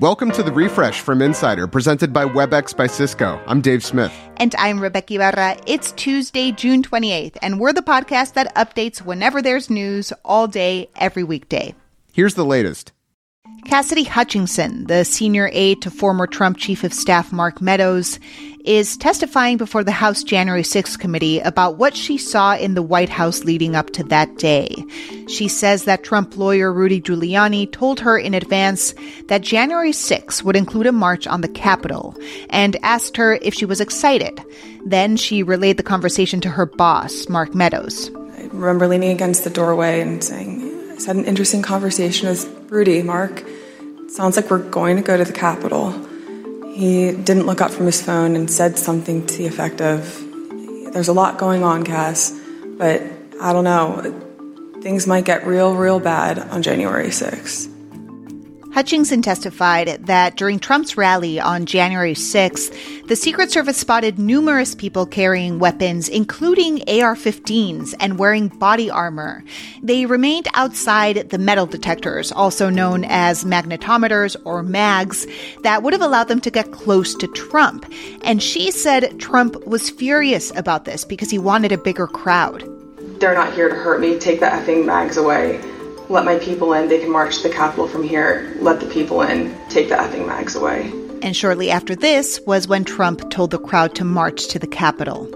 Welcome to the refresh from Insider, presented by WebEx by Cisco. I'm Dave Smith. And I'm Rebeca Ibarra. It's Tuesday, June 28th, and we're the podcast that updates whenever there's news all day, every weekday. Here's the latest. Cassidy Hutchinson, the senior aide to former Trump Chief of Staff Mark Meadows, is testifying before the House January 6th committee about what she saw in the White House leading up to that day. She says that Trump lawyer Rudy Giuliani told her in advance that January 6th would include a march on the Capitol and asked her if she was excited. Then she relayed the conversation to her boss, Mark Meadows. I remember leaning against the doorway and saying, I had an interesting conversation with Rudy, Mark. Sounds like we're going to go to the Capitol. He didn't look up from his phone and said something to the effect of, There's a lot going on, Cass, but I don't know. Things might get real, real bad on January 6th. Hutchinson testified that during Trump's rally on January 6th, the Secret Service spotted numerous people carrying weapons, including AR 15s, and wearing body armor. They remained outside the metal detectors, also known as magnetometers or mags, that would have allowed them to get close to Trump. And she said Trump was furious about this because he wanted a bigger crowd. They're not here to hurt me. Take the effing mags away let my people in. They can march to the Capitol from here. Let the people in. Take the effing mags away. And shortly after this was when Trump told the crowd to march to the Capitol.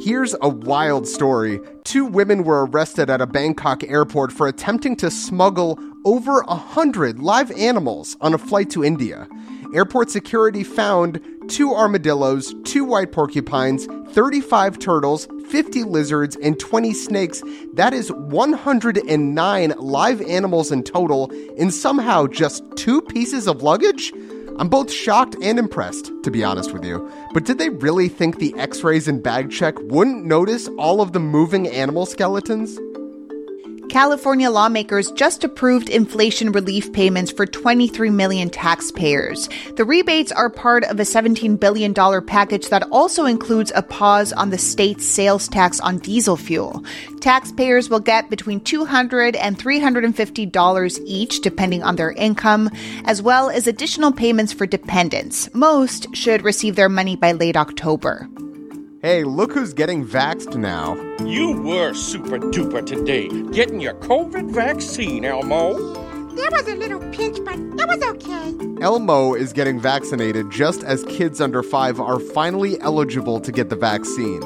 Here's a wild story. Two women were arrested at a Bangkok airport for attempting to smuggle over a hundred live animals on a flight to India. Airport security found two armadillos, two white porcupines, 35 turtles, 50 lizards, and 20 snakes. That is 109 live animals in total, in somehow just two pieces of luggage? I'm both shocked and impressed, to be honest with you. But did they really think the x rays and bag check wouldn't notice all of the moving animal skeletons? California lawmakers just approved inflation relief payments for 23 million taxpayers. The rebates are part of a $17 billion package that also includes a pause on the state's sales tax on diesel fuel. Taxpayers will get between $200 and $350 each, depending on their income, as well as additional payments for dependents. Most should receive their money by late October. Hey, look who's getting vaxxed now. You were super duper today, getting your COVID vaccine, Elmo. There was a little pinch, but it was okay. Elmo is getting vaccinated just as kids under five are finally eligible to get the vaccine.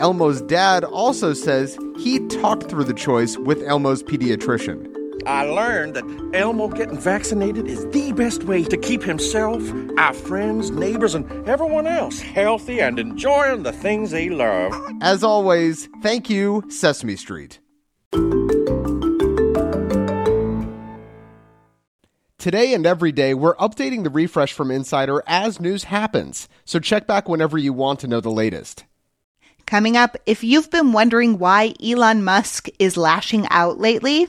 Elmo's dad also says he talked through the choice with Elmo's pediatrician. I learned that Elmo getting vaccinated is the best way to keep himself, our friends, neighbors, and everyone else healthy and enjoying the things they love. As always, thank you, Sesame Street. Today and every day, we're updating the refresh from Insider as news happens, so check back whenever you want to know the latest. Coming up, if you've been wondering why Elon Musk is lashing out lately,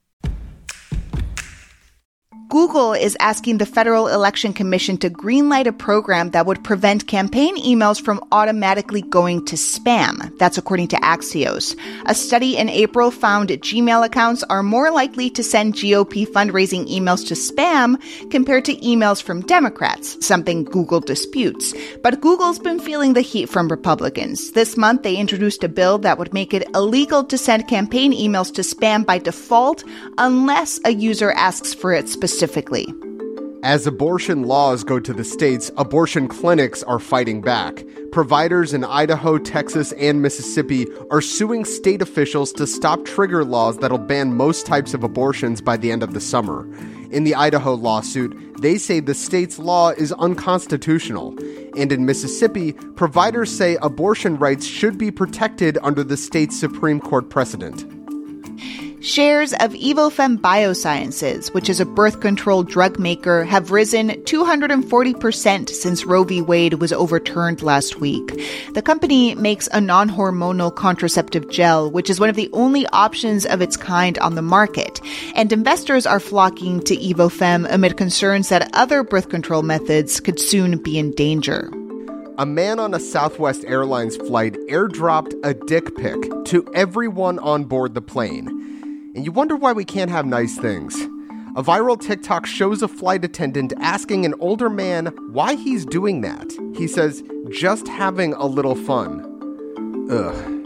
Google is asking the Federal Election Commission to greenlight a program that would prevent campaign emails from automatically going to spam. That's according to Axios. A study in April found Gmail accounts are more likely to send GOP fundraising emails to spam compared to emails from Democrats, something Google disputes. But Google's been feeling the heat from Republicans. This month, they introduced a bill that would make it illegal to send campaign emails to spam by default unless a user asks for it specifically specifically. As abortion laws go to the states, abortion clinics are fighting back. Providers in Idaho, Texas, and Mississippi are suing state officials to stop trigger laws that'll ban most types of abortions by the end of the summer. In the Idaho lawsuit, they say the state's law is unconstitutional. And in Mississippi, providers say abortion rights should be protected under the state's Supreme Court precedent. Shares of Evofem Biosciences, which is a birth control drug maker, have risen 240% since Roe v. Wade was overturned last week. The company makes a non hormonal contraceptive gel, which is one of the only options of its kind on the market. And investors are flocking to Evofem amid concerns that other birth control methods could soon be in danger. A man on a Southwest Airlines flight airdropped a dick pic to everyone on board the plane. And you wonder why we can't have nice things. A viral TikTok shows a flight attendant asking an older man why he's doing that. He says, just having a little fun. Ugh.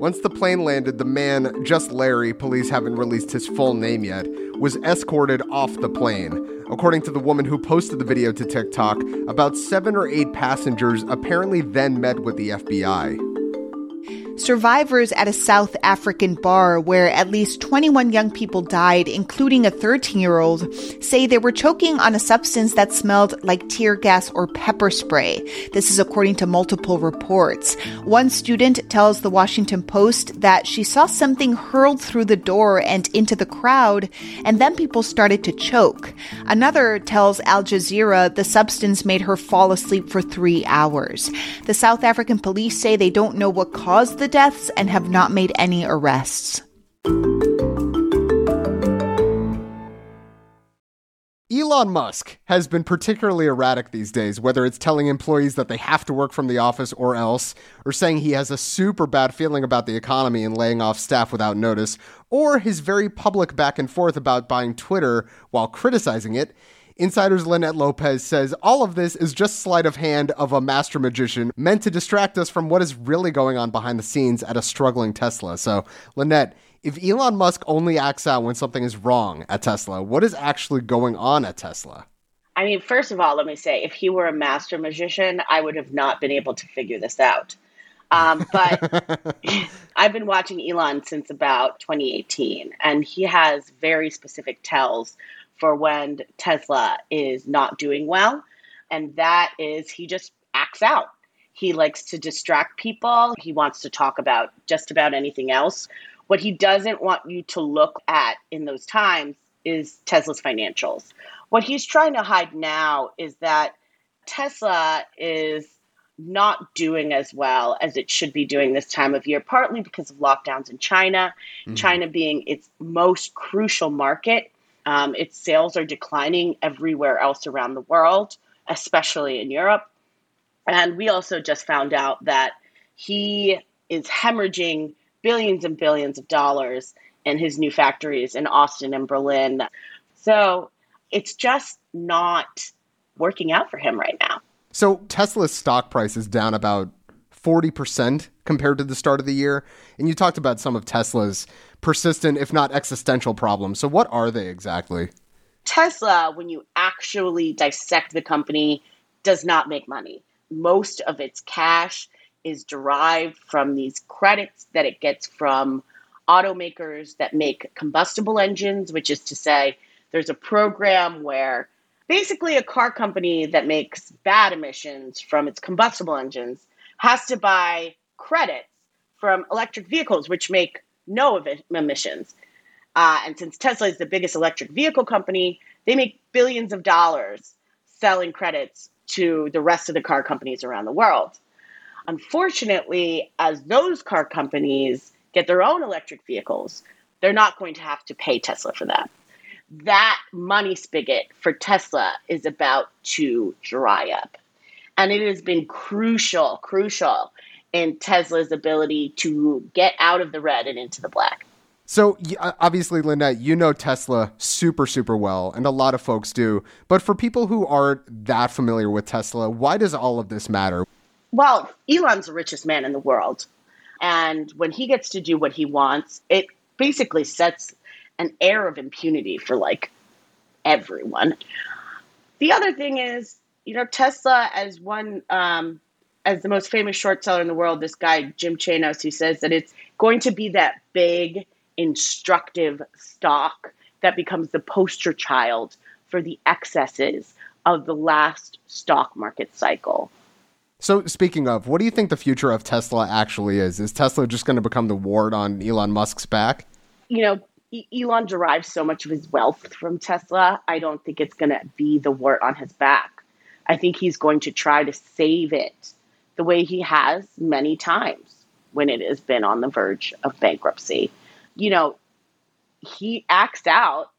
Once the plane landed, the man, just Larry, police haven't released his full name yet, was escorted off the plane. According to the woman who posted the video to TikTok, about seven or eight passengers apparently then met with the FBI. Survivors at a South African bar where at least 21 young people died, including a 13 year old, say they were choking on a substance that smelled like tear gas or pepper spray. This is according to multiple reports. One student tells the Washington Post that she saw something hurled through the door and into the crowd, and then people started to choke. Another tells Al Jazeera the substance made her fall asleep for three hours. The South African police say they don't know what caused the the deaths and have not made any arrests. Elon Musk has been particularly erratic these days, whether it's telling employees that they have to work from the office or else, or saying he has a super bad feeling about the economy and laying off staff without notice, or his very public back and forth about buying Twitter while criticizing it. Insider's Linette Lopez says all of this is just sleight of hand of a master magician meant to distract us from what is really going on behind the scenes at a struggling Tesla. So, Linette, if Elon Musk only acts out when something is wrong at Tesla, what is actually going on at Tesla? I mean, first of all, let me say, if he were a master magician, I would have not been able to figure this out. Um, but I've been watching Elon since about 2018, and he has very specific tells for when Tesla is not doing well. And that is he just acts out. He likes to distract people. He wants to talk about just about anything else. What he doesn't want you to look at in those times is Tesla's financials. What he's trying to hide now is that Tesla is not doing as well as it should be doing this time of year, partly because of lockdowns in China, mm-hmm. China being its most crucial market um, its sales are declining everywhere else around the world, especially in Europe. And we also just found out that he is hemorrhaging billions and billions of dollars in his new factories in Austin and Berlin. So it's just not working out for him right now. So Tesla's stock price is down about 40% compared to the start of the year. And you talked about some of Tesla's persistent, if not existential problems. So, what are they exactly? Tesla, when you actually dissect the company, does not make money. Most of its cash is derived from these credits that it gets from automakers that make combustible engines, which is to say, there's a program where basically a car company that makes bad emissions from its combustible engines has to buy credits from electric vehicles, which make no emissions. Uh, and since Tesla is the biggest electric vehicle company, they make billions of dollars selling credits to the rest of the car companies around the world. Unfortunately, as those car companies get their own electric vehicles, they're not going to have to pay Tesla for that. That money spigot for Tesla is about to dry up. And it has been crucial, crucial in Tesla's ability to get out of the red and into the black. So obviously, Linette, you know Tesla super, super well, and a lot of folks do. But for people who aren't that familiar with Tesla, why does all of this matter? Well, Elon's the richest man in the world. And when he gets to do what he wants, it basically sets an air of impunity for like everyone. The other thing is, you know, Tesla as one um, as the most famous short seller in the world, this guy Jim Chanos, who says that it's going to be that big, instructive stock that becomes the poster child for the excesses of the last stock market cycle. So, speaking of, what do you think the future of Tesla actually is? Is Tesla just going to become the ward on Elon Musk's back? you know, Elon derives so much of his wealth from Tesla. I don't think it's going to be the wart on his back. I think he's going to try to save it the way he has many times when it has been on the verge of bankruptcy. You know, he acts out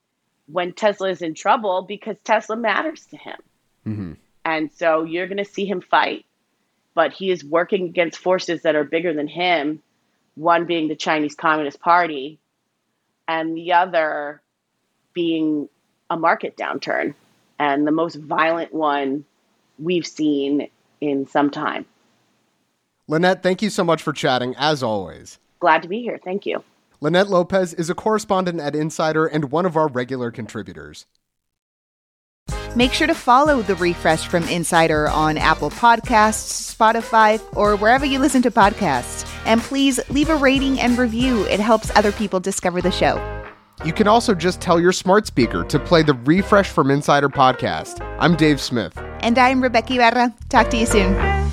when Tesla is in trouble because Tesla matters to him. Mm-hmm. And so you're going to see him fight, but he is working against forces that are bigger than him, one being the Chinese Communist Party, and the other being a market downturn, and the most violent one we've seen in some time. Linette, thank you so much for chatting, as always. Glad to be here. Thank you. Linette Lopez is a correspondent at Insider and one of our regular contributors. Make sure to follow The Refresh from Insider on Apple Podcasts, Spotify, or wherever you listen to podcasts. And please leave a rating and review, it helps other people discover the show. You can also just tell your smart speaker to play the Refresh from Insider podcast. I'm Dave Smith. And I'm Rebeca Ibarra. Talk to you soon.